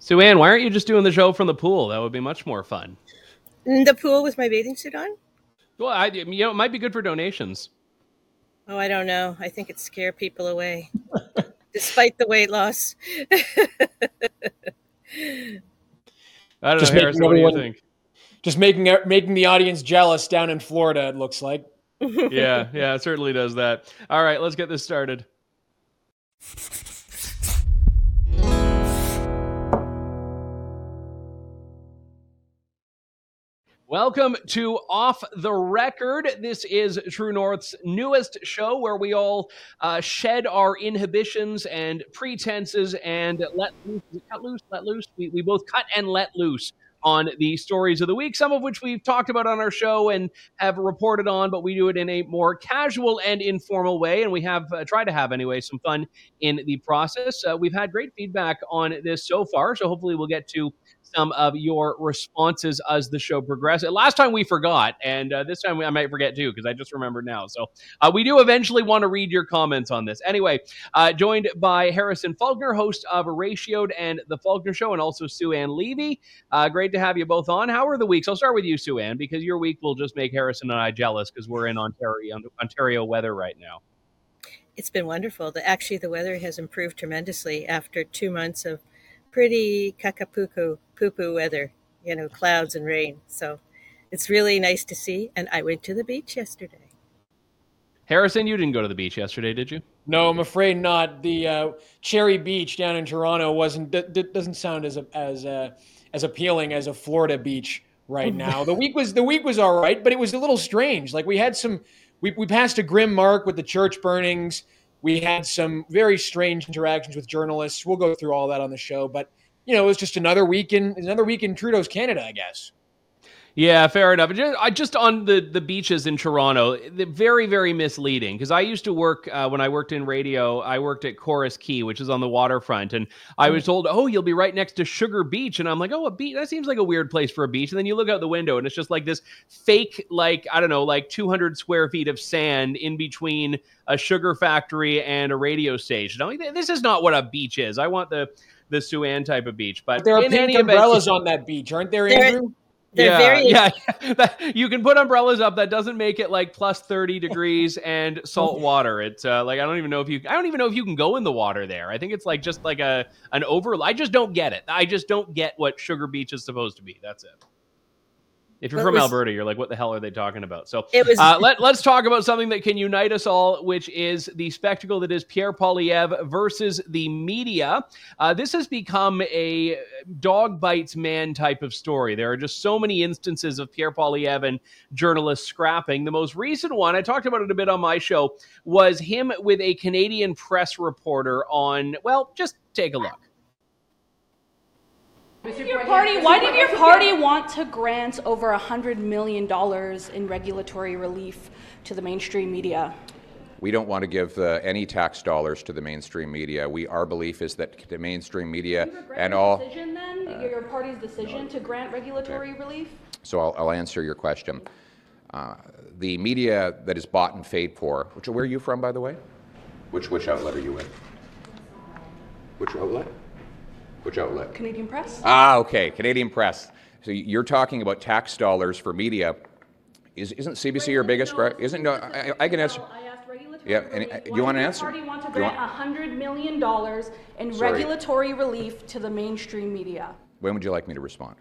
Sue Ann, why aren't you just doing the show from the pool? That would be much more fun. In the pool with my bathing suit on? Well, I, you know, it might be good for donations. Oh, I don't know. I think it scare people away, despite the weight loss. I don't Just know, Harrison. making What do you think? Just making making the audience jealous down in Florida. It looks like. yeah, yeah, it certainly does that. All right, let's get this started. Welcome to Off the Record. This is True North's newest show where we all uh, shed our inhibitions and pretenses and let loose. Cut loose, let loose. We, we both cut and let loose on the stories of the week, some of which we've talked about on our show and have reported on, but we do it in a more casual and informal way. And we have uh, tried to have, anyway, some fun in the process. Uh, we've had great feedback on this so far. So hopefully we'll get to some of your responses as the show progresses. Last time we forgot, and uh, this time I might forget too because I just remembered now. So uh, we do eventually want to read your comments on this. Anyway, uh, joined by Harrison Faulkner, host of Ratioed and The Faulkner Show, and also Sue Ann Levy. Uh, great to have you both on. How are the weeks? I'll start with you, Sue Ann, because your week will just make Harrison and I jealous because we're in Ontario, Ontario weather right now. It's been wonderful. The, actually, the weather has improved tremendously after two months of pretty kakapuku poo poo weather, you know, clouds and rain. So it's really nice to see. And I went to the beach yesterday. Harrison, you didn't go to the beach yesterday, did you? No, I'm afraid not. The uh, Cherry Beach down in Toronto wasn't d- d- doesn't sound as as uh, as appealing as a Florida beach right now. the week was the week was all right, but it was a little strange. Like we had some we we passed a grim mark with the church burnings. We had some very strange interactions with journalists. We'll go through all that on the show, but you know, it was just another week in another week in Trudeau's Canada, I guess. Yeah, fair enough. Just, I just on the the beaches in Toronto, they're very very misleading. Because I used to work uh, when I worked in radio. I worked at Corus Quay, which is on the waterfront, and I was told, "Oh, you'll be right next to Sugar Beach," and I'm like, "Oh, a beach? That seems like a weird place for a beach." And then you look out the window, and it's just like this fake, like I don't know, like 200 square feet of sand in between a sugar factory and a radio station. I'm like, this is not what a beach is. I want the the Sue Ann type of beach, but There are in pink any event- umbrellas on that beach, aren't there, There- Andrew? They're yeah, very yeah, yeah. You can put umbrellas up. That doesn't make it like plus thirty degrees and salt water. It's uh, like I don't even know if you. I don't even know if you can go in the water there. I think it's like just like a an over. I just don't get it. I just don't get what Sugar Beach is supposed to be. That's it. If you're from was- Alberta, you're like, what the hell are they talking about? So It was uh, let, let's talk about something that can unite us all, which is the spectacle that is Pierre Poilievre versus the media. Uh, this has become a dog bites man type of story. There are just so many instances of Pierre Poilievre and journalists scrapping. The most recent one, I talked about it a bit on my show, was him with a Canadian press reporter on, well, just take a look. Your party, why did your party want to grant over $100 million in regulatory relief to the mainstream media? We don't want to give uh, any tax dollars to the mainstream media. We, our belief is that the mainstream media Do you regret and your all. decision then, your your party's decision to grant regulatory relief? So I'll, I'll answer your question. Uh, the media that is bought and paid for. Which, where are you from, by the way? Which which outlet are you in? Which outlet? Which outlet? Canadian Press? Ah, okay, Canadian Press. So you're talking about tax dollars for media. Is, isn't CBC your biggest? No, Isn't no? I, I can answer. I asked regulatory Yeah, and, uh, do you want an answer? party want to grant $100 million in Sorry. regulatory relief to the mainstream media? When would you like me to respond?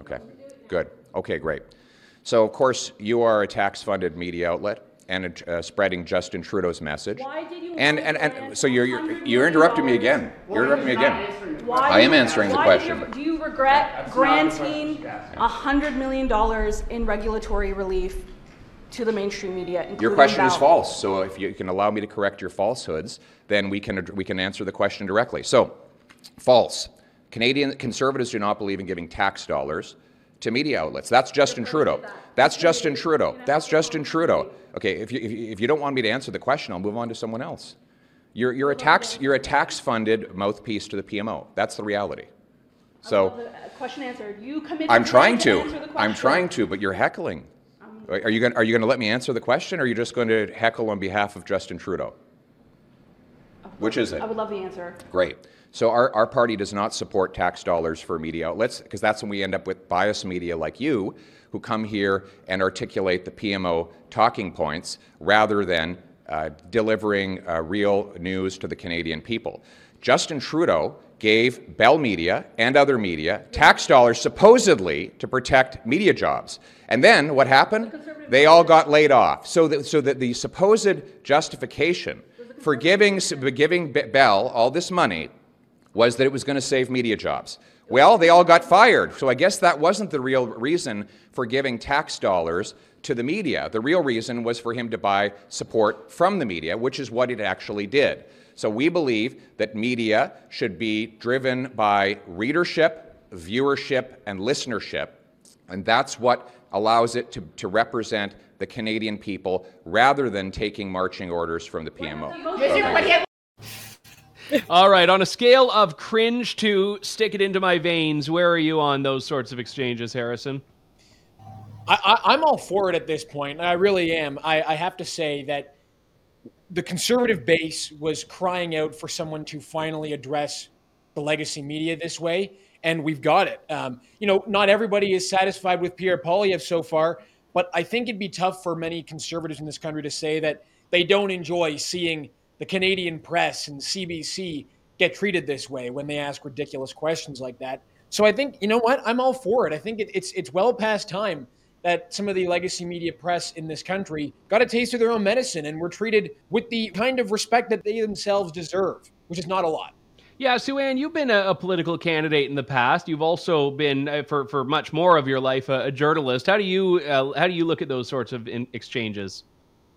Okay, good. Okay, great. So, of course, you are a tax-funded media outlet and uh, spreading Justin Trudeau's message. Why did you And and and so you're you're, you're interrupting me million? again. You're interrupting me again. Why I am answering the why did question. you- Do you regret granting $100 million in regulatory relief to the mainstream media, including Your question is Bell? false. So if you can allow me to correct your falsehoods, then we can we can answer the question directly. So, False. Canadian conservatives do not believe in giving tax dollars to media outlets. That's Justin Trudeau. That's Justin Trudeau. That's Justin Trudeau. Okay, if you, if you don't want me to answer the question, I'll move on to someone else. You're, you're a tax you're a tax funded mouthpiece to the PMO. That's the reality. So uh, question answered. You committed. I'm trying to. to. I'm trying to, but you're heckling. Um, are you going are you going to let me answer the question or are you just going to heckle on behalf of Justin Trudeau? Which is it? I would love the answer. Great. So our, our party does not support tax dollars for media outlets because that's when we end up with biased media like you who come here and articulate the PMO talking points rather than uh, delivering uh, real news to the Canadian people. Justin Trudeau gave Bell Media and other media tax dollars supposedly to protect media jobs. And then what happened? They all got laid off. So that, so that the supposed justification for giving, giving Bell all this money was that it was going to save media jobs. Well, they all got fired. So I guess that wasn't the real reason for giving tax dollars to the media. The real reason was for him to buy support from the media, which is what it actually did. So we believe that media should be driven by readership, viewership, and listenership, and that's what allows it to, to represent the Canadian people rather than taking marching orders from the PMO. All right, on a scale of cringe to stick it into my veins, where are you on those sorts of exchanges, Harrison? I, am all for it at this point. I really am. I, I have to say that the conservative base was crying out for someone to finally address the legacy media this way, and we've got it. Um, you know, not everybody is satisfied with Pierre Poilievre so far, but I think it'd be tough for many conservatives in this country to say that they don't enjoy seeing the Canadian press and CBC get treated this way when they ask ridiculous questions like that. So I think you know what I'm all for it. I think it, it's it's well past time that some of the legacy media press in this country got a taste of their own medicine and were treated with the kind of respect that they themselves deserve, which is not a lot. Yeah, Sue-Ann, you've been a, a, political candidate in the past. You've also been, uh, for for much more of your life, a, a journalist. How do you uh, how do you look at those sorts of in- exchanges?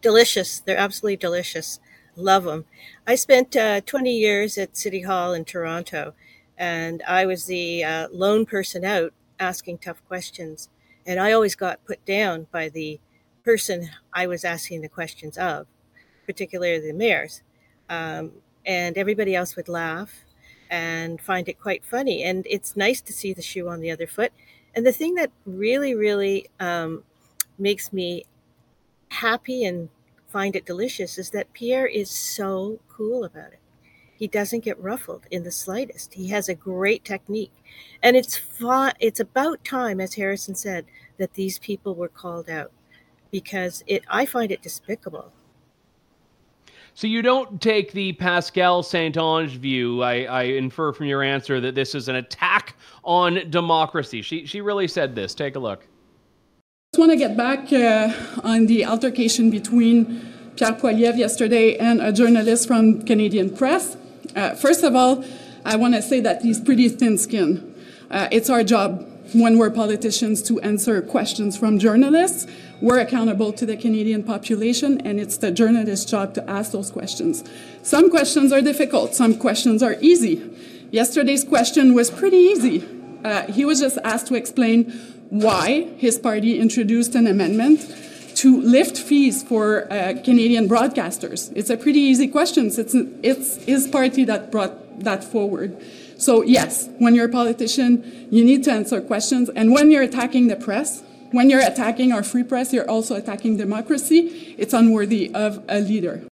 Delicious. They're absolutely delicious. Love them. I spent uh, 20 years at City Hall in Toronto, and I was the uh, lone person out asking tough questions. And I always got put down by the person I was asking the questions of, particularly the mayors. Um, and everybody else would laugh and find it quite funny. And it's nice to see the shoe on the other foot. And the thing that really, really um, makes me happy and find it delicious is that Pierre is so cool about it. He doesn't get ruffled in the slightest. He has a great technique. And it's fun, it's about time, as Harrison said, that these people were called out because it I find it despicable. So you don't take the Pascale Saint-Onge view. I, I, infer from your answer that this is an attack on democracy. She she really said this. Take a look. I just want to get back uh, on the altercation between Pierre Poilievre yesterday and a journalist from Canadian Press. Uh, first of all, I want to say that he's pretty thin skinned. Uh, it's our job when we're politicians to answer questions from journalists. We're accountable to the Canadian population, and it's the journalist's job to ask those questions. Some questions are difficult, some questions are easy. Yesterday's question was pretty easy. Uh, he was just asked to explain why his party introduced an amendment to lift fees for uh, Canadian broadcasters? It's a pretty easy question. It's, it's his party that brought that forward. So, yes, when you're a politician, you need to answer questions. And when you're attacking the press, when you're attacking our free press, you're also attacking democracy. It's unworthy of a leader.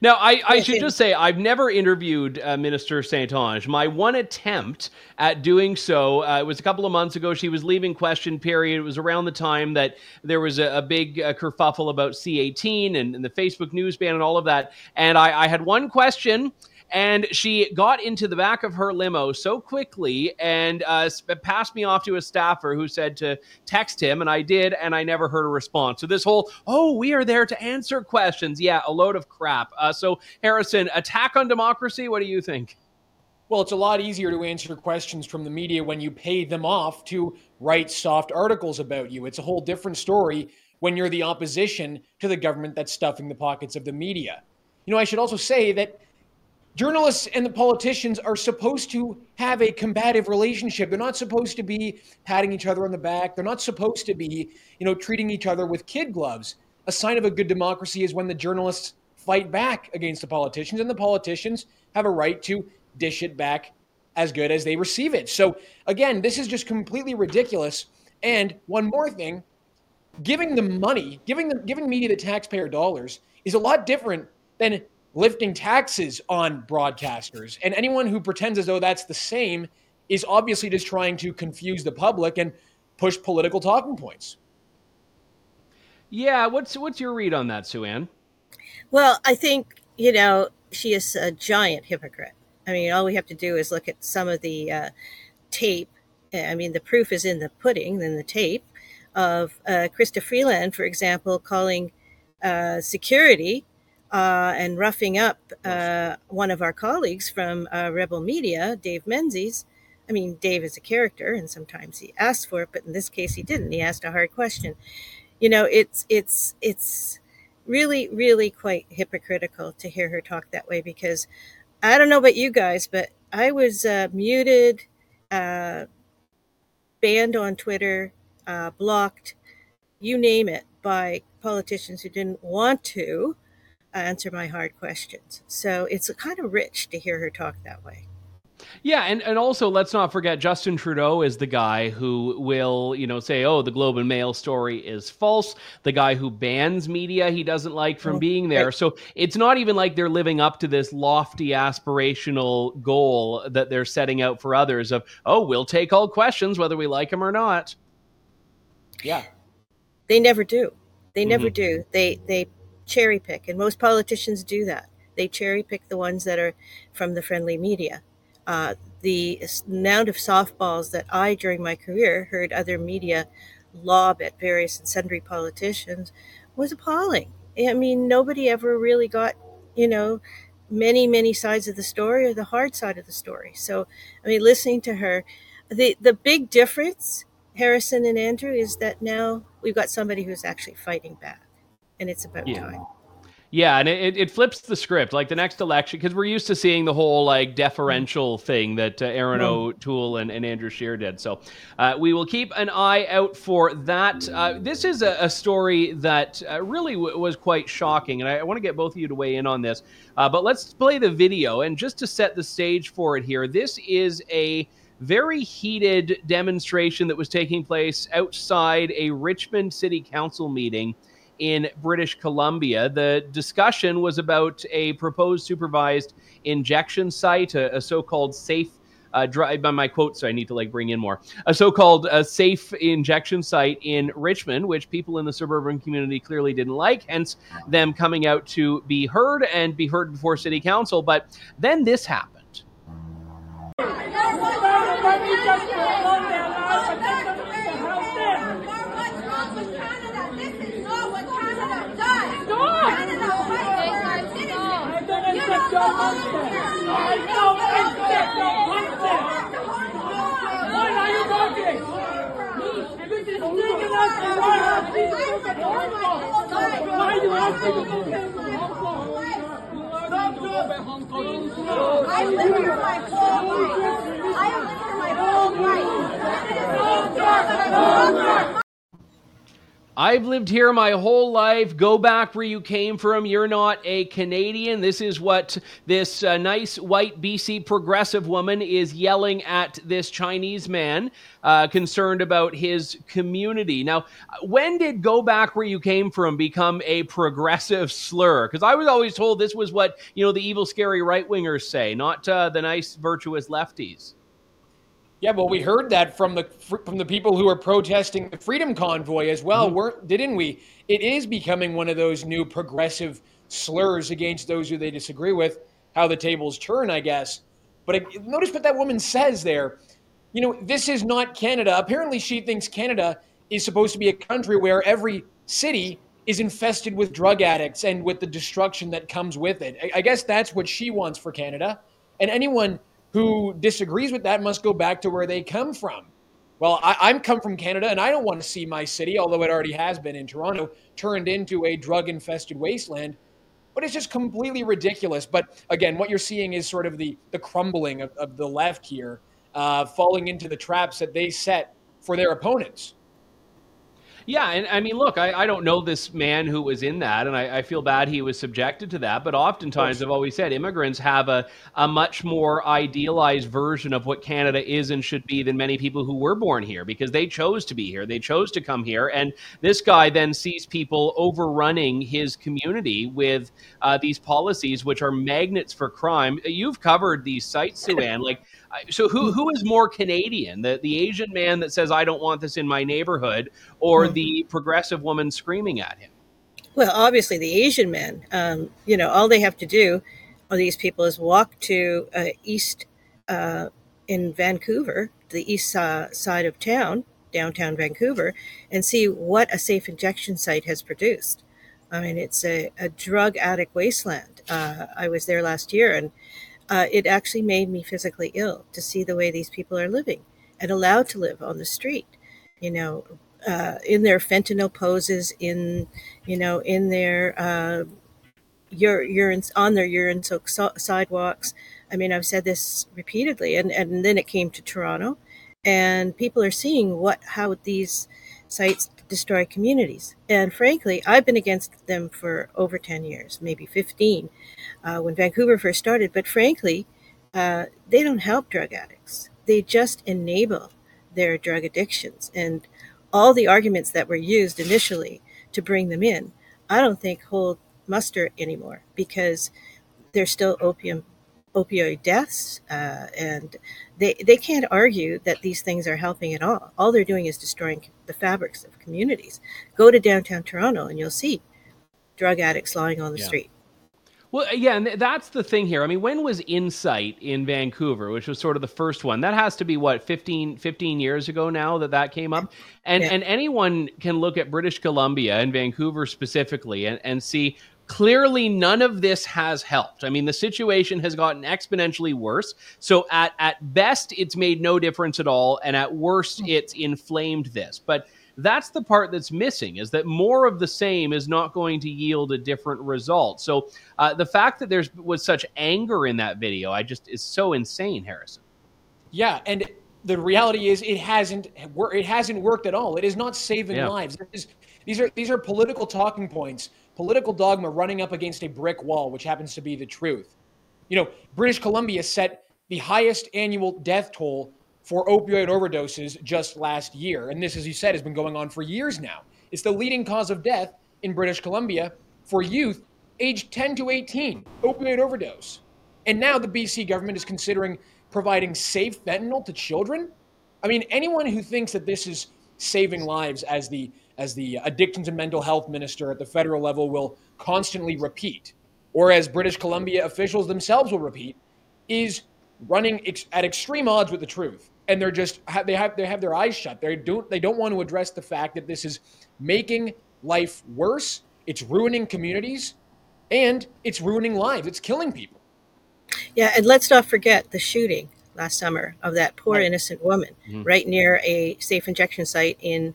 Now, I, I should just say I've never interviewed uh, Minister Saint-Onge. My one attempt at doing so uh, was a couple of months ago. She was leaving question period. It was around the time that there was a, a big uh, kerfuffle about C18 and, and, the Facebook news ban and all of that. And I, I had one question and she got into the back of her limo so quickly and uh, passed me off to a staffer who said to text him, and I did, and I never heard a response. So this whole "oh, we are there to answer questions," yeah, a load of crap. Uh, so Harrison, attack on democracy. What do you think? Well, it's a lot easier to answer questions from the media when you pay them off to write soft articles about you. It's a whole different story when you're the opposition to the government that's stuffing the pockets of the media. You know, I should also say that journalists and the politicians are supposed to have a combative relationship. They're not supposed to be patting each other on the back. They're not supposed to be, you know, treating each other with kid gloves. A sign of a good democracy is when the journalists fight back against the politicians and the politicians have a right to dish it back as good as they receive it. So again, this is just completely ridiculous. And one more thing, giving the money, giving giving media the taxpayer dollars is a lot different than lifting taxes on broadcasters. And anyone who pretends as though that's the same is obviously just trying to confuse the public and push political talking points. Yeah, what's what's your read on that, Sue-Ann? Well, I think, you know, she is a giant hypocrite. I mean, all we have to do is look at some of the uh, tape. I mean, the proof is in the pudding, in the tape of uh, Chrystia Freeland, for example, calling uh, security uh, and roughing up uh, one of our colleagues from uh, Rebel Media, Dave Menzies. I mean, Dave is a character, and sometimes he asks for it, but in this case, he didn't. He asked a hard question. You know, it's it's it's really really quite hypocritical to hear her talk that way because I don't know about you guys, but I was uh, muted, uh, banned on Twitter, uh, blocked, you name it, by politicians who didn't want to answer my hard questions. So it's kind of rich to hear her talk that way. Yeah, and, and also let's not forget Justin Trudeau is the guy who will, you know, say, oh, the Globe and Mail story is false. The guy who bans media he doesn't like from being there. So it's not even like they're living up to this lofty aspirational goal that they're setting out for others of, oh, we'll take all questions whether we like them or not. Yeah. They never do. They never mm-hmm. do. They they cherry pick, and most politicians do that. They cherry pick the ones that are from the friendly media. Uh, the amount of softballs that I, during my career, heard other media lob at various and sundry politicians was appalling. I mean, nobody ever really got, you know, many, many sides of the story or the hard side of the story. So, I mean, listening to her, the, the big difference, Harrison and Andrew, is that now we've got somebody who's actually fighting back and it's about yeah. time. Yeah, and it, it flips the script. Like the next election, because we're used to seeing the whole like deferential thing that uh, Erin O'Toole and, and Andrew Scheer did. So uh, we will keep an eye out for that. Uh, this is a, a story that uh, really w- was quite shocking, and I, I want to get both of you to weigh in on this. Uh, but let's play the video, and just to set the stage for it here, this is a very heated demonstration that was taking place outside a Richmond City Council meeting in British Columbia. The discussion was about a proposed supervised injection site, a, a so-called safe uh, drive by my quote, so I need to like bring in more. A so-called uh, safe injection site in Richmond, which people in the suburban community clearly didn't like, hence them coming out to be heard and be heard before city council. But then this happened. I live here my whole life. I have lived here my whole life. I've lived here my whole life. Go back where you came from. You're not a Canadian. This is what this uh, nice white BC progressive woman is yelling at this Chinese man uh, concerned about his community. Now, when did go back where you came from become a progressive slur? Because I was always told this was what, you know, the evil, scary right wingers say, not uh, the nice, virtuous lefties. Yeah, well, we heard that from the from the people who are protesting the Freedom Convoy as well, mm-hmm. weren't didn't we? It is becoming one of those new progressive slurs against those who they disagree with. How the tables turn, I guess. But I, notice what that woman says there. You know, this is not Canada. Apparently, she thinks Canada is supposed to be a country where every city is infested with drug addicts and with the destruction that comes with it. I, I guess that's what she wants for Canada. And anyone who disagrees with that must go back to where they come from. Well, I, am come from Canada, and I don't want to see my city, although it already has been in Toronto, turned into a drug-infested wasteland. but it's just completely ridiculous. But again, what you're seeing is sort of the the crumbling of, of the left here, uh, falling into the traps that they set for their opponents. Yeah, and I mean, look, I, I don't know this man who was in that, and I, I feel bad he was subjected to that. But oftentimes, I've always said immigrants have a, a much more idealized version of what Canada is and should be than many people who were born here because they chose to be here. They chose to come here. And this guy then sees people overrunning his community with uh, these policies, which are magnets for crime. You've covered these sites, Sue-Ann. Like, so who who is more Canadian? The the Asian man that says I don't want this in my neighborhood, or. The progressive woman screaming at him? Well, obviously the Asian men. Um, you know, all they have to do, all these people, is walk to uh, east uh, in Vancouver, the east uh, side of town, downtown Vancouver, and see what a safe injection site has produced. I mean, it's a, a drug addict wasteland. Uh, I was there last year, and uh, it actually made me physically ill to see the way these people are living and allowed to live on the street. You know, uh, in their fentanyl poses, in you know, in their uh, urine on their urine soaked so- sidewalks. I mean, I've said this repeatedly, and and then it came to Toronto, and people are seeing what how these sites destroy communities. And frankly, I've been against them for over 10 years, maybe 15, uh, when Vancouver first started. But frankly, uh, they don't help drug addicts, they just enable their drug addictions. And all the arguments that were used initially to bring them in, I don't think hold muster anymore because there's still opium opioid deaths, uh, and they they can't argue that these things are helping at all. All they're doing is destroying the fabrics of communities. Go to downtown Toronto, and you'll see drug addicts lying on the yeah. street. Well, yeah, and that's the thing here. I mean, when was Insite in Vancouver, which was sort of the first one? That has to be what 15, 15 years ago now that that came up. And yeah. and anyone can look at British Columbia and Vancouver specifically and, and see Clearly, none of this has helped. I mean, the situation has gotten exponentially worse. So, at, at best, it's made no difference at all. And at worst, hmm. it's inflamed this. But that's the part that's missing is that more of the same is not going to yield a different result. So, uh, the fact that there's was such anger in that video, I just is so insane, Harrison. Yeah. And the reality is it hasn't it hasn't worked at all. It is not saving yeah. lives. these are these are political talking points political dogma running up against a brick wall, which happens to be the truth. You know, British Columbia set the highest annual death toll for opioid overdoses just last year. And this, as you said, has been going on for years now. It's the leading cause of death in British Columbia for youth aged 10 to 18, opioid overdose. And now the BC government is considering providing safe fentanyl to children. I mean, anyone who thinks that this is saving lives as the as the addictions and mental health minister at the federal level will constantly repeat, or as British Columbia officials themselves will repeat, is running ex- at extreme odds with the truth. And they're just they have they have their eyes shut. They don't they don't want to address the fact that this is making life worse. It's ruining communities, and it's ruining lives. It's killing people. Yeah, and let's not forget the shooting last summer of that poor right. innocent woman mm-hmm. right near a safe injection site in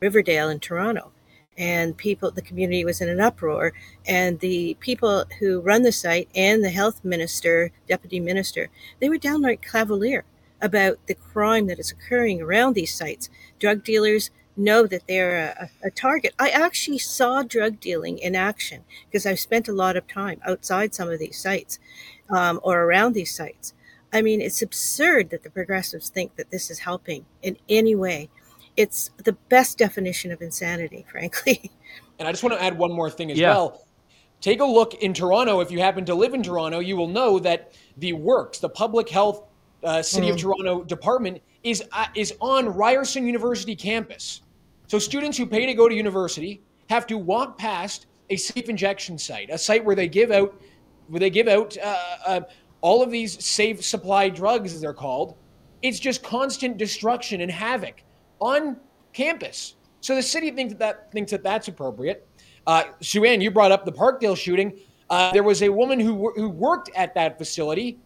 Riverdale in Toronto. And people, the community was in an uproar. And the people who run the site and the health minister, deputy minister, they were downright cavalier about the crime that is occurring around these sites. Drug dealers know that they're a, a, target. I actually saw drug dealing in action because I've spent a lot of time outside some of these sites um, or around these sites. I mean, it's absurd that the progressives think that this is helping in any way it's the best definition of insanity, frankly. And I just want to add one more thing as yeah. well. Take a look in Toronto. If you happen to live in Toronto, you will know that the Works, the public health uh, City mm. of Toronto department, is uh, is on Ryerson University campus. So students who pay to go to university have to walk past a safe injection site, a site where they give out where they give out uh, uh all of these safe supply drugs, as they're called. It's just constant destruction and havoc on campus. So the city thinks that, thinks that that's appropriate. Uh, you brought up the Parkdale shooting. Uh, there was a woman who who worked at that facility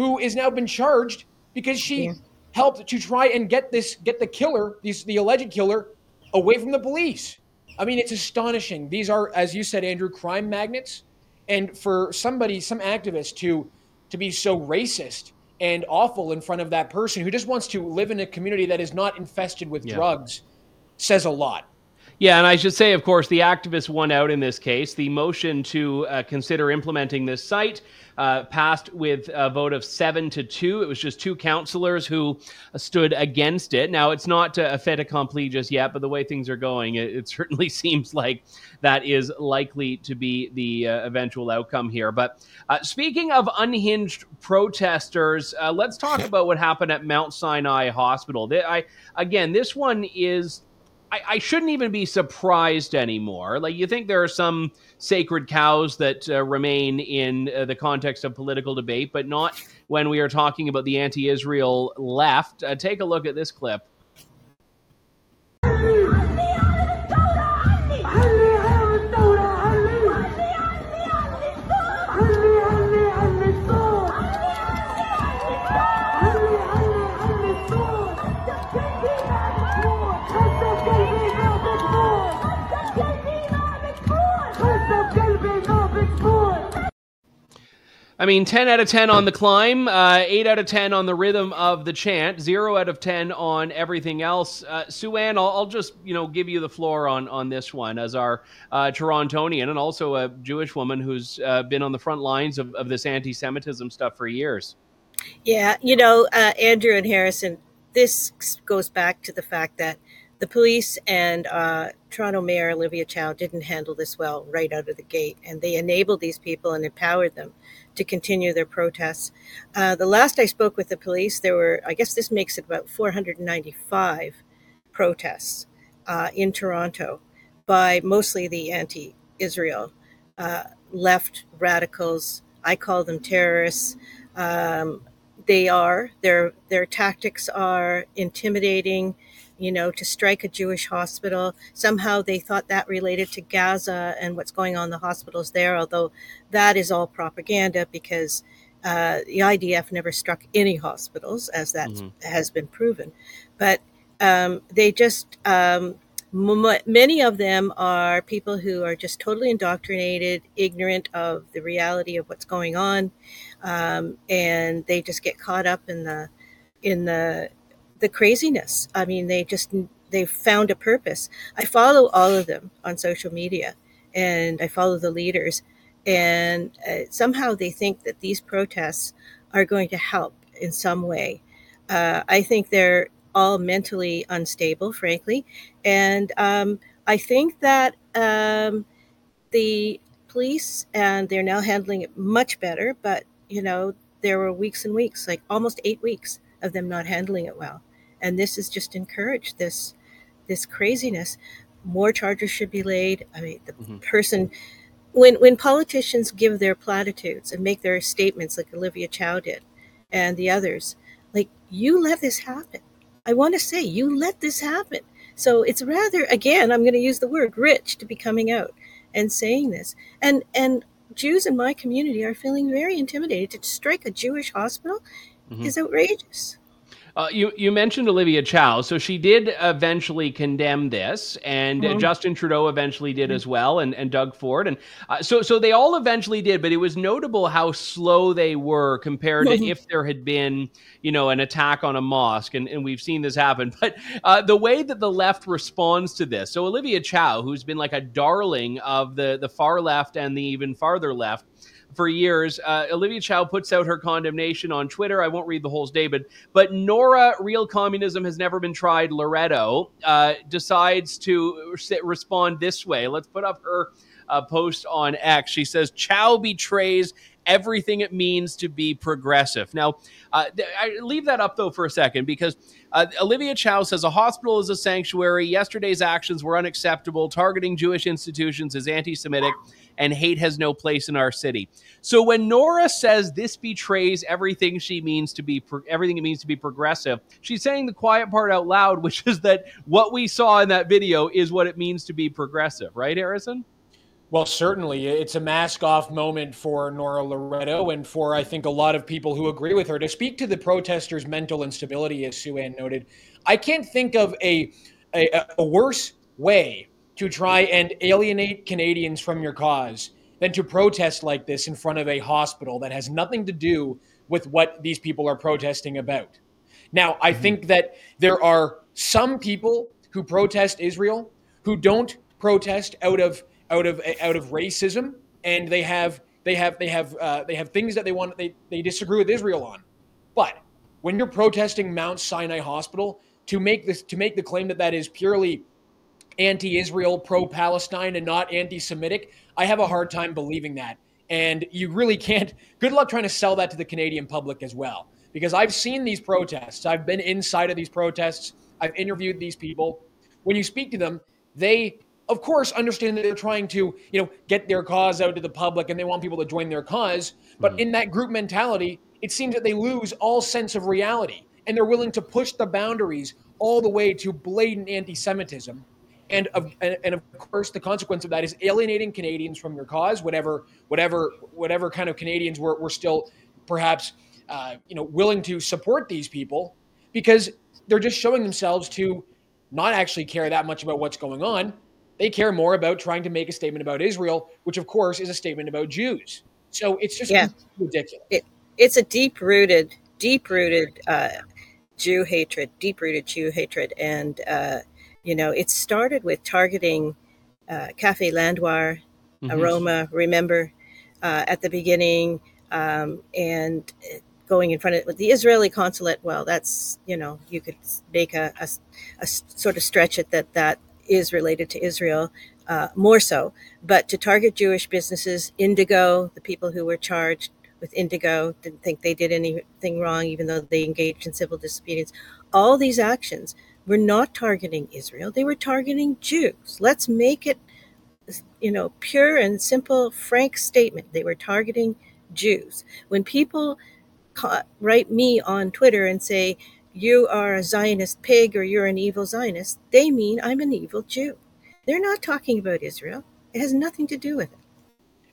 who is now been charged because she yeah. helped to try and get this get the killer, these the alleged killer, away from the police. I mean, it's astonishing. These are, as you said, Andrew, crime magnets, And for somebody, some activist to to be so racist and awful in front of that person who just wants to live in a community that is not infested with yeah. drugs says a lot. Yeah, and I should say, of course, the activists won out in this case. The motion to uh, consider implementing this site uh, passed with a vote of seven to two. It was just two councillors who stood against it. Now, it's not a fait accompli just yet, but the way things are going, it, it certainly seems like that is likely to be the uh, eventual outcome here. But uh, speaking of unhinged protesters, uh, let's talk about what happened at Mount Sinai Hospital. I, again, this one is I, I, shouldn't even be surprised anymore. Like you think there are some sacred cows that uh, remain in uh, the context of political debate, but not when we are talking about the anti-Israel left. Uh, take a look at this clip. I mean, 10 out of 10 on the climb, uh, 8 out of 10 on the rhythm of the chant, 0 out of 10 on everything else. Uh, Sue-Ann, I'll, I'll, just, you know, give you the floor on, on this one as our uh, Torontonian and also a Jewish woman who's uh, been on the front lines of, of this anti-Semitism stuff for years. Yeah, you know, uh, Andrew and Harrison, this goes back to the fact that the police and uh, Toronto Mayor Olivia Chow didn't handle this well right out of the gate, and they enabled these people and empowered them to continue their protests. Uh, the last I spoke with the police, there were, I guess this makes it about 495 protests uh, in Toronto by mostly the anti Israel uh, left radicals. I call them terrorists. Um, they are, their, their tactics are intimidating you know, to strike a Jewish hospital. Somehow they thought that related to Gaza and what's going on in the hospitals there, although that is all propaganda because uh, the IDF never struck any hospitals, as that mm-hmm. has been proven. But um, they just, um, m- many of them are people who are just totally indoctrinated, ignorant of the reality of what's going on, um, and they just get caught up in the in the the craziness. I mean, they just they found a purpose. I follow all of them on social media, and I follow the leaders, and uh, somehow they think that these protests are going to help in some way. Uh, I think they're all mentally unstable, frankly, and um, I think that um, the police and they're now handling it much better. But you know, there were weeks and weeks, like almost eight weeks, of them not handling it well and this has just encouraged this this craziness. More charges should be laid. I mean the mm-hmm. person when when politicians give their platitudes and make their statements like olivia chow did and the others like you let this happen. I want to say you let this happen. So it's rather again i'm going to use the word rich to be coming out and saying this. And and jews in my community are feeling very intimidated. To strike a jewish hospital mm-hmm. is outrageous uh, you you mentioned Olivia Chow, so she did eventually condemn this, and mm-hmm. Justin Trudeau eventually did mm-hmm. as well, and, and Doug Ford, and uh, so so they all eventually did, but it was notable how slow they were compared mm-hmm. to if there had been you know an attack on a mosque, and, and we've seen this happen. But uh, the way that the left responds to this, so Olivia Chow, who's been like a darling of the the far left and the even farther left for years. Uh, Olivia Chow puts out her condemnation on Twitter. I won't read the whole statement, but Nora, real communism has never been tried. Loreto uh, decides to respond this way. Let's put up her uh, post on X. She says, Chow betrays everything it means to be progressive. Now, uh, I leave that up though for a second because uh, Olivia Chow says a hospital is a sanctuary. Yesterday's actions were unacceptable. Targeting Jewish institutions is anti Semitic and hate has no place in our city. So when Nora says this betrays everything she means to be pro- everything it means to be progressive, she's saying the quiet part out loud, which is that what we saw in that video is what it means to be progressive, right, Harrison? Well, certainly. It's a mask off moment for Nora Loreto and for, I think, a lot of people who agree with her. To speak to the protesters' mental instability, as Sue-Ann noted, I can't think of a, a, a worse way to try and alienate Canadians from your cause than to protest like this in front of a hospital that has nothing to do with what these people are protesting about. Now, I mm-hmm. think that there are some people who protest Israel who don't protest out of out of out of racism, and they have they have they have uh, they have things that they want they they disagree with Israel on. But when you're protesting Mount Sinai Hospital to make this to make the claim that that is purely anti-Israel, pro-Palestine, and not anti-Semitic, I have a hard time believing that. And you really can't. Good luck trying to sell that to the Canadian public as well, because I've seen these protests. I've been inside of these protests. I've interviewed these people. When you speak to them, they of course understand that they're trying to you know get their cause out to the public and they want people to join their cause but mm in that group mentality it seems that they lose all sense of reality and they're willing to push the boundaries all the way to blatant anti-semitism and of and, of course the consequence of that is alienating canadians from your cause whatever whatever whatever kind of canadians were, were still perhaps uh, you know willing to support these people because they're just showing themselves to not actually care that much about what's going on. They care more about trying to make a statement about Israel, which of course is a statement about Jews. So it's just yeah. ridiculous. It, it's a deep rooted, deep rooted uh, Jew hatred, deep rooted Jew hatred. And, uh, you know, it started with targeting uh, Cafe Landwer, mm-hmm. Aroma, remember, uh, at the beginning. Um, and going in front of the Israeli consulate, well, that's, you know, you could make a, a, a sort of stretch it that that is related to Israel uh, more so. But to target Jewish businesses, Indigo, the people who were charged with Indigo didn't think they did anything wrong, even though they engaged in civil disobedience. All these actions were not targeting Israel, they were targeting Jews. Let's make it, you know, pure and simple, frank statement. They were targeting Jews. When people write me on Twitter and say, you are a Zionist pig or you're an evil Zionist, they mean I'm an evil Jew. They're not talking about Israel. It has nothing to do with it.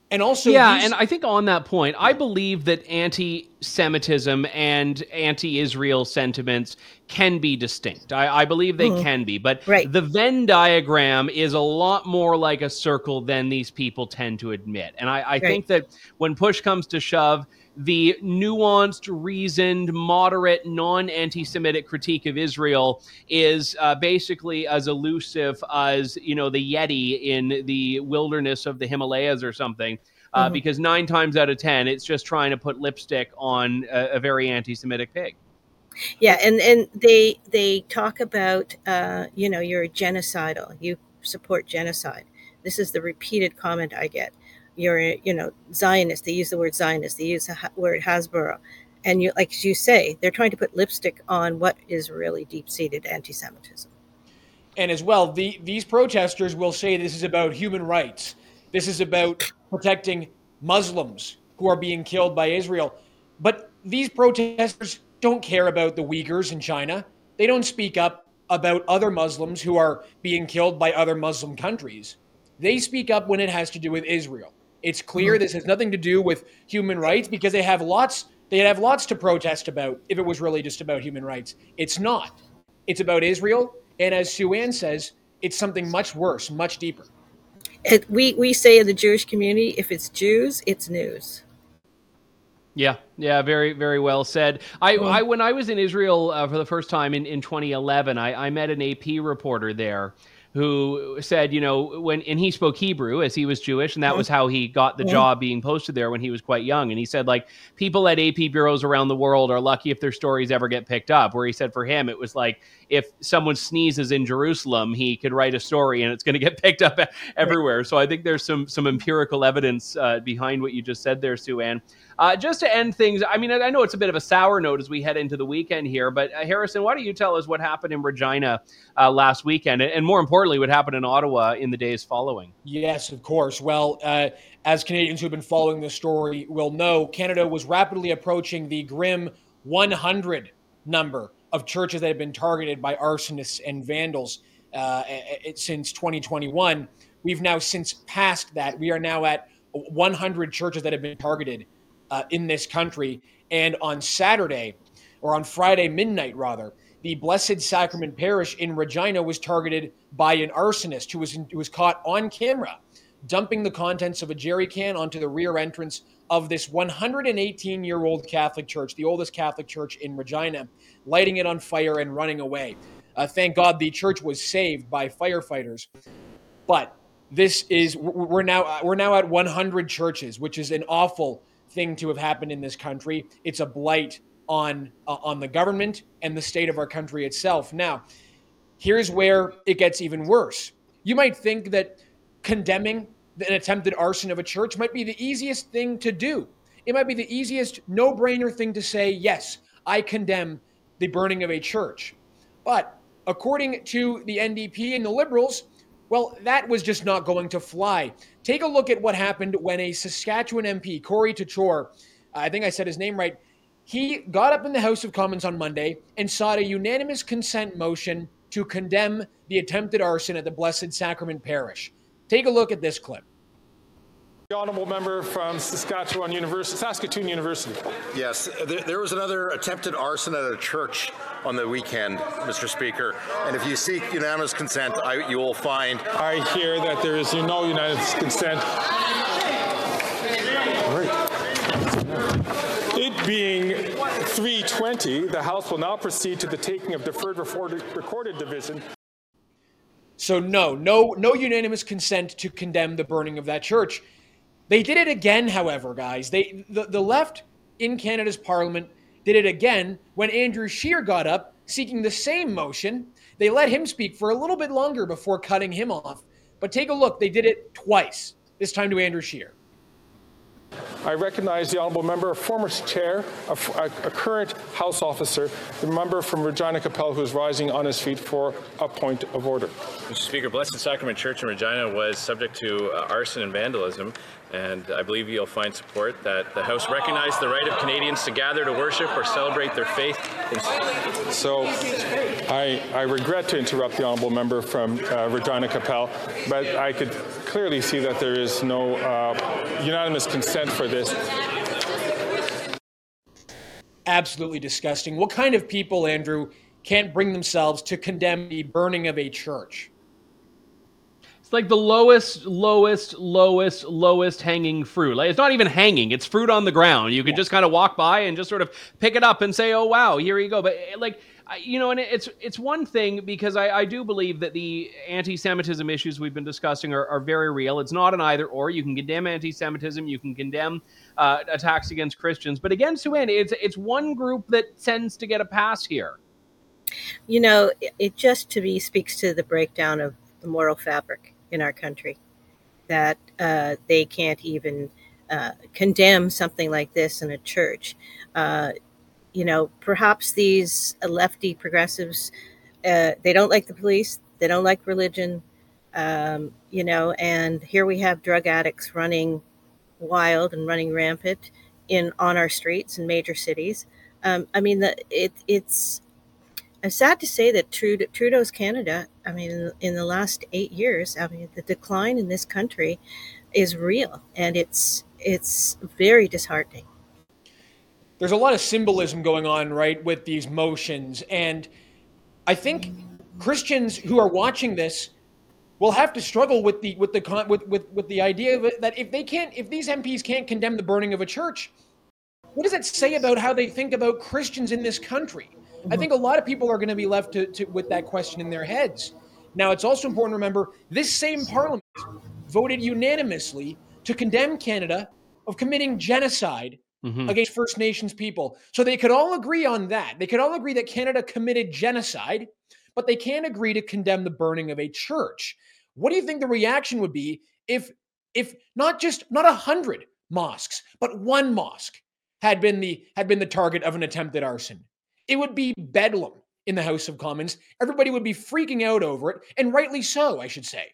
And also, yeah, these- and I think on that point, I believe that anti Semitism and anti Israel sentiments can be distinct. I, I believe they mm-hmm. can be, but right. the Venn diagram is a lot more like a circle than these people tend to admit. And I, I right. think that when push comes to shove, the nuanced, reasoned, moderate, non anti Semitic critique of Israel is uh, basically as elusive as, you know, the Yeti in the wilderness of the Himalayas or something. Uh, mm-hmm. Because nine times out of 10, it's just trying to put lipstick on a, a very anti Semitic pig. Yeah, and, and they they talk about uh, you know you're genocidal, you support genocide. This is the repeated comment I get you're you know Zionist. They use the word Zionist. They use the word Hasbara, and you like you say, they're trying to put lipstick on what is really deep-seated anti-Semitism. And as well, the, these protesters will say this is about human rights. This is about protecting Muslims who are being killed by Israel. But these protesters don't care about the Uyghurs in China. They don't speak up about other Muslims who are being killed by other Muslim countries. They speak up when it has to do with Israel. It's clear mm-hmm. this has nothing to do with human rights because they have lots they have lots to protest about if it was really just about human rights. It's not. It's about Israel, and as Sue Ann says, it's something much worse, much deeper. It, we we say in the Jewish community, if it's Jews, it's news. Yeah, yeah, very, very well said. I, I when I was in Israel uh, for the first time in, in 2011, I, I met an AP reporter there who said, you know, when and he spoke Hebrew as he was Jewish, and that was how he got the job being posted there when he was quite young. And he said, like, people at AP bureaus around the world are lucky if their stories ever get picked up. Where he said for him, it was like if someone sneezes in Jerusalem, he could write a story and it's going to get picked up everywhere. So I think there's some some empirical evidence uh, behind what you just said there, Sue Ann. Uh, just to end things, I mean, I know it's a bit of a sour note as we head into the weekend here, but uh, Harrison, why don't you tell us what happened in Regina uh, last weekend, and, more importantly, what happened in Ottawa in the days following? Yes, of course. Well, uh, as Canadians who've been following this story will know, Canada was rapidly approaching the grim 100 number of churches that have been targeted by arsonists and vandals uh, since 2021. We've now since passed that. We are now at 100 churches that have been targeted uh, in this country. And on Saturday, or on Friday midnight rather, the Blessed Sacrament Parish in Regina was targeted by an arsonist who was in, who was caught on camera dumping the contents of a jerry can onto the rear entrance of this 118 year old Catholic church, the oldest Catholic church in Regina, lighting it on fire and running away. Uh, thank God the church was saved by firefighters. But this is we're now we're now at 100 churches, which is an awful thing to have happened in this country. It's a blight on uh, on the government and the state of our country itself. Now, here's where it gets even worse. You might think that condemning an attempted arson of a church might be the easiest thing to do. It might be the easiest no-brainer thing to say, "Yes, I condemn the burning of a church." But according to the NDP and the Liberals, well, that was just not going to fly. Take a look at what happened when a Saskatchewan MP, Corey Tochor, I think I said his name right, he got up in the House of Commons on Monday and sought a unanimous consent motion to condemn the attempted arson at the Blessed Sacrament Parish. Take a look at this clip. The honourable member from Saskatchewan University, Saskatoon University. Yes, there, there, was another attempted arson at a church on the weekend, Mr. Speaker. And if you seek unanimous consent, I, you will find. I hear that there is no unanimous consent. It being 320, the House will now proceed to the taking of deferred recorded division. So no, no, no unanimous consent to condemn the burning of that church. They did it again, however, guys. They the, the left in Canada's parliament did it again when Andrew Scheer got up seeking the same motion. They let him speak for a little bit longer before cutting him off. But take a look, they did it twice, this time to Andrew Scheer. I recognize the honourable member, a former chair, a, a, current House officer, the member from Regina Qu'Appelle who is rising on his feet for a point of order. Mr. Speaker, Blessed Sacrament Church in Regina was subject to uh, arson and vandalism, and I believe you'll find support that the House recognized the right of Canadians to gather to worship or celebrate their faith. So I, I regret to interrupt the honourable member from uh, Regina Qu'Appelle, but I could clearly see that there is no uh, unanimous consent for this. Absolutely disgusting. What kind of people, Andrew, can't bring themselves to condemn the burning of a church? It's like the lowest, lowest, lowest, lowest hanging fruit. Like it's not even hanging; it's fruit on the ground. You could yeah. just kind of walk by and just sort of pick it up and say, "Oh wow, here you go." But eh, like you know, and it's it's one thing because I, I do believe that the anti-Semitism issues we've been discussing are, are very real. It's not an either or. You can condemn anti-Semitism, you can condemn uh, attacks against Christians, but again, Sue-Ann, it's it's one group that tends to get a pass here. You know, it just to me speaks to the breakdown of the moral fabric in our country that uh, they can't even uh, condemn something like this in a church. Uh, you know, perhaps these lefty progressives, uh, they don't like the police, they don't like religion, um, you know, and here we have drug addicts running wild and running rampant in on our streets in major cities. Um, I mean, the, it, it's sad to say that Trudeau's Canada, I mean, in the last eight years, I mean, the decline in this country is real, and it's it's very disheartening. There's a lot of symbolism going on, right, with these motions, and I think Christians who are watching this will have to struggle with the with the with with, with the idea that if they can't, if these MPs can't condemn the burning of a church, what does that say about how they think about Christians in this country? I think a lot of people are going to be left to, to, with that question in their heads. Now, it's also important to remember this same parliament voted unanimously to condemn Canada of committing genocide mm-hmm. against First Nations people. So they could all agree on that. They could all agree that Canada committed genocide, but they can't agree to condemn the burning of a church. What do you think the reaction would be if if not just not a hundred mosques, but one mosque had been the had been the target of an attempted arson? It would be bedlam in the House of Commons. Everybody would be freaking out over it, and rightly so, I should say.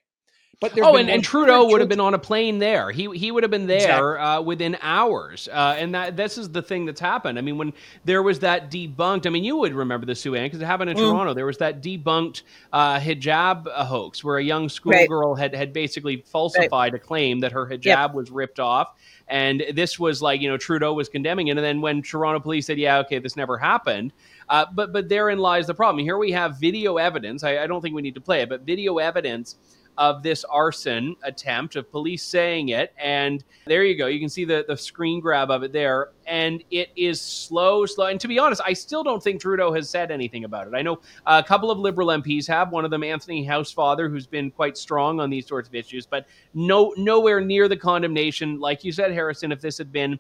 But oh, and, and Trudeau would have been on a plane there. He he would have been there exactly. uh, within hours. Uh, and that this is the thing that's happened. I mean, when there was that debunked, I mean, you would remember the Sue-Ann because it happened in mm. Toronto. There was that debunked uh, hijab uh, hoax where a young schoolgirl right. had had basically falsified right. a claim that her hijab yep. was ripped off. And this was like, you know, Trudeau was condemning it. And then when Toronto police said, yeah, okay, this never happened. Uh, but but therein lies the problem. Here we have video evidence. I, I don't think we need to play it, but video evidence of this arson attempt of police saying it. And there you go. You can see the, the screen grab of it there. And it is slow, slow. And to be honest, I still don't think Trudeau has said anything about it. I know a couple of Liberal MPs have, one of them, Anthony Housefather, who's been quite strong on these sorts of issues, but no nowhere near the condemnation, like you said, Harrison, if this had been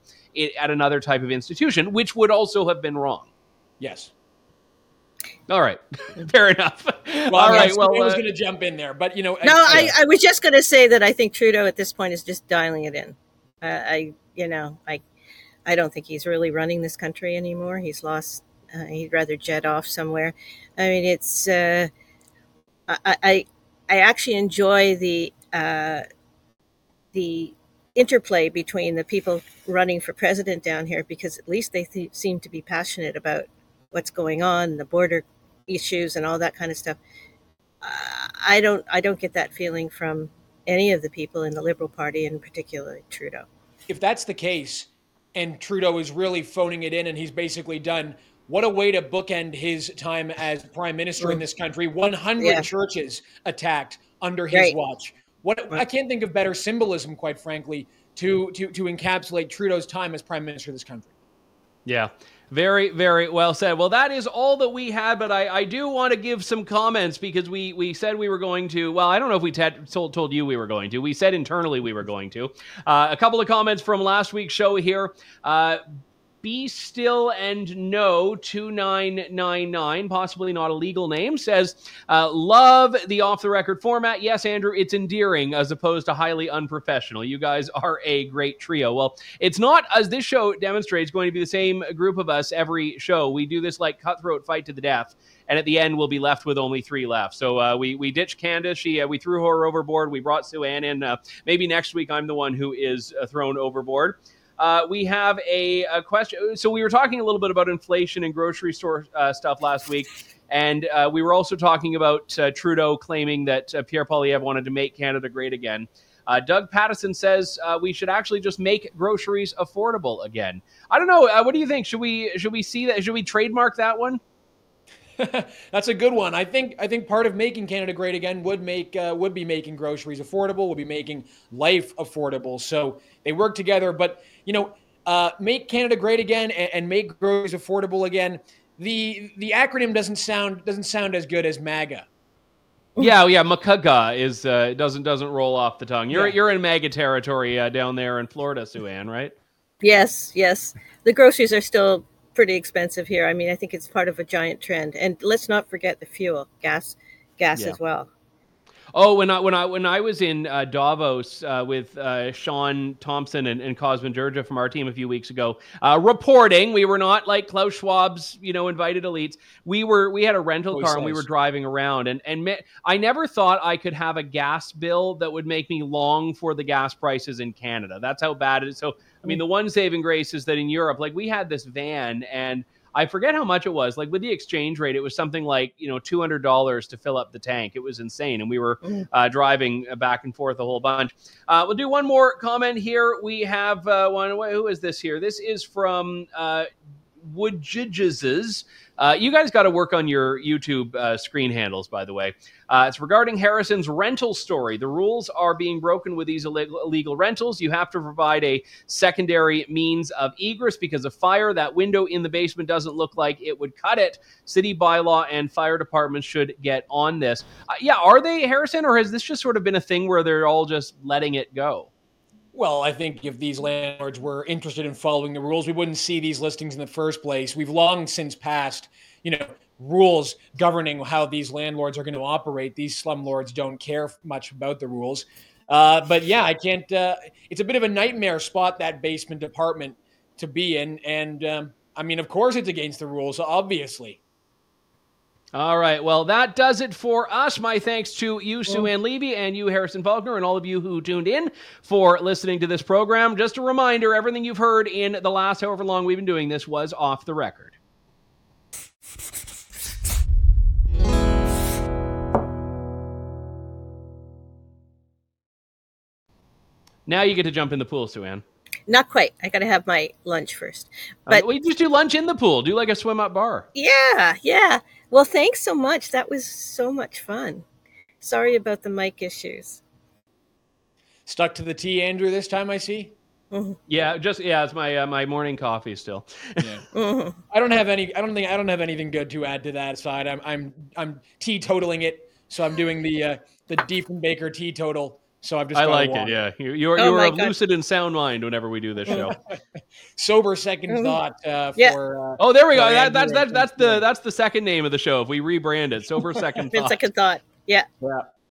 at another type of institution, which would also have been wrong. Yes. All right, fair enough. Well, All right, yes, well, I was uh, going to jump in there, but you know, No, I, I was just going to say that I think Trudeau at this point is just dialing it in. Uh, I, you know, I, I don't think he's really running this country anymore. He's lost. Uh, he'd rather jet off somewhere. I mean, it's. Uh, I, I, I actually enjoy the, uh, the interplay between the people running for president down here because at least they th- seem to be passionate about what's going on, the border issues, and all that kind of stuff. Uh, I don't. I don't get that feeling from any of the people in the Liberal Party, and particularly Trudeau. if that's the case, and Trudeau is really phoning it in, and he's basically done. What a way to bookend his time as prime minister in this country. 100 Yeah. churches attacked under his Right. watch. What I can't think of better symbolism, quite frankly, to to to encapsulate Trudeau's time as prime minister of this country. Yeah. Very, very well said. Well, that is all that we had, but I, I do want to give some comments because we, we said we were going to. Well, I don't know if we t- told, told you we were going to. We said internally we were going to. Uh, a couple of comments from last week's show here. Uh, be still and no 2999 possibly not a legal name says uh, love the off the record format. Yes andrew it's endearing as opposed to highly unprofessional. You guys are a great trio. Well it's not as this show demonstrates going to be the same group of us every show. We do this like cutthroat fight to the death and at the end we'll be left with only three left. So uh, we we ditched candice. She uh, we threw her overboard. We brought sue ann in. Uh, maybe next week i'm the one who is uh, thrown overboard uh, we have a, a, question. So we were talking a little bit about inflation and grocery store uh, stuff last week, and uh, we were also talking about uh, Trudeau claiming that uh, Pierre Poilievre wanted to make Canada great again. Uh, Doug Pattison says we should actually just make groceries affordable again. I don't know. what do you think? Should we should we see that? Should we trademark that one? That's a good one. I think I think part of making Canada great again would make uh, would be making groceries affordable, would be making life affordable. So they work together. But you know, uh, make Canada great again and, and, make groceries affordable again. The the acronym doesn't sound doesn't sound as good as MAGA. Yeah, yeah, Makaga is uh, doesn't doesn't roll off the tongue. You're Yeah. you're in MAGA territory uh, down there in Florida, Sue Ann, right? Yes, yes. The groceries are still pretty expensive here. I mean, I think it's part of a giant trend. And let's not forget the fuel, gas, gas Yeah. as well. Oh, when I when I when I was in uh, Davos uh, with uh, Sean Thompson and, and Cosmin Dzsurdzsa from our team a few weeks ago, uh, reporting we were not like Klaus Schwab's you know invited elites. We were we had a rental car and we were driving around and and me, I never thought I could have a gas bill that would make me long for the gas prices in Canada. That's how bad it is. So I mean, the one saving grace is that in Europe, like we had this van and. I forget how much it was. Like with the exchange rate, it was something like you know two hundred dollars to fill up the tank. It was insane, and we were uh, driving back and forth a whole bunch. Uh, we'll do one more comment here. We have uh, one. Who is this here? This is from uh, Woodjidges. Uh, you guys got to work on your YouTube uh, screen handles, by the way. Uh, it's regarding Harrison's rental story. The rules are being broken with these illegal, illegal rentals. You have to provide a secondary means of egress because of fire. That window in the basement doesn't look like it would cut it. City bylaw and fire departments should get on this. Uh, yeah, are they Harrison, or has this just sort of been a thing where they're all just letting it go? Well, I think if these landlords were interested in following the rules, we wouldn't see these listings in the first place. We've long since passed, you know, rules governing how these landlords are going to operate. These slumlords don't care much about the rules. Uh, but yeah, I can't. Uh, it's a bit of a nightmare spot that basement department to be in, and um, I mean, of course, it's against the rules, obviously. All right. Well, that does it for us. My thanks to you, Sue oh. Ann Levy, and you, Harrison Faulkner, and all of you who tuned in for listening to this program. Just a reminder everything you've heard in the last however long we've been doing this was off the record. Now you get to jump in the pool, Sue Ann. Not quite. I got to have my lunch first. But But we just do lunch in the pool. Do like a swim up bar. yeah, yeah. Well, thanks so much. That was so much fun. Sorry about the mic issues. Stuck to the tea, Andrew. This time I see. Yeah, just yeah, it's my uh, my morning coffee still. Yeah. I don't have any. I don't think I don't have anything good to add to that side. I'm I'm I'm teetotaling it. So I'm doing the uh, the Diefenbaker teetotal. So I've just I like it. Yeah, you, you're Oh you're my of lucid and sound mind whenever we do this show. Sober second thought uh, Yeah. for. Uh, oh, there we go. That, that's that's that's Cynthia. the that's the second name of the show. If we rebrand it, sober second thought. second thought. Yeah. Yeah.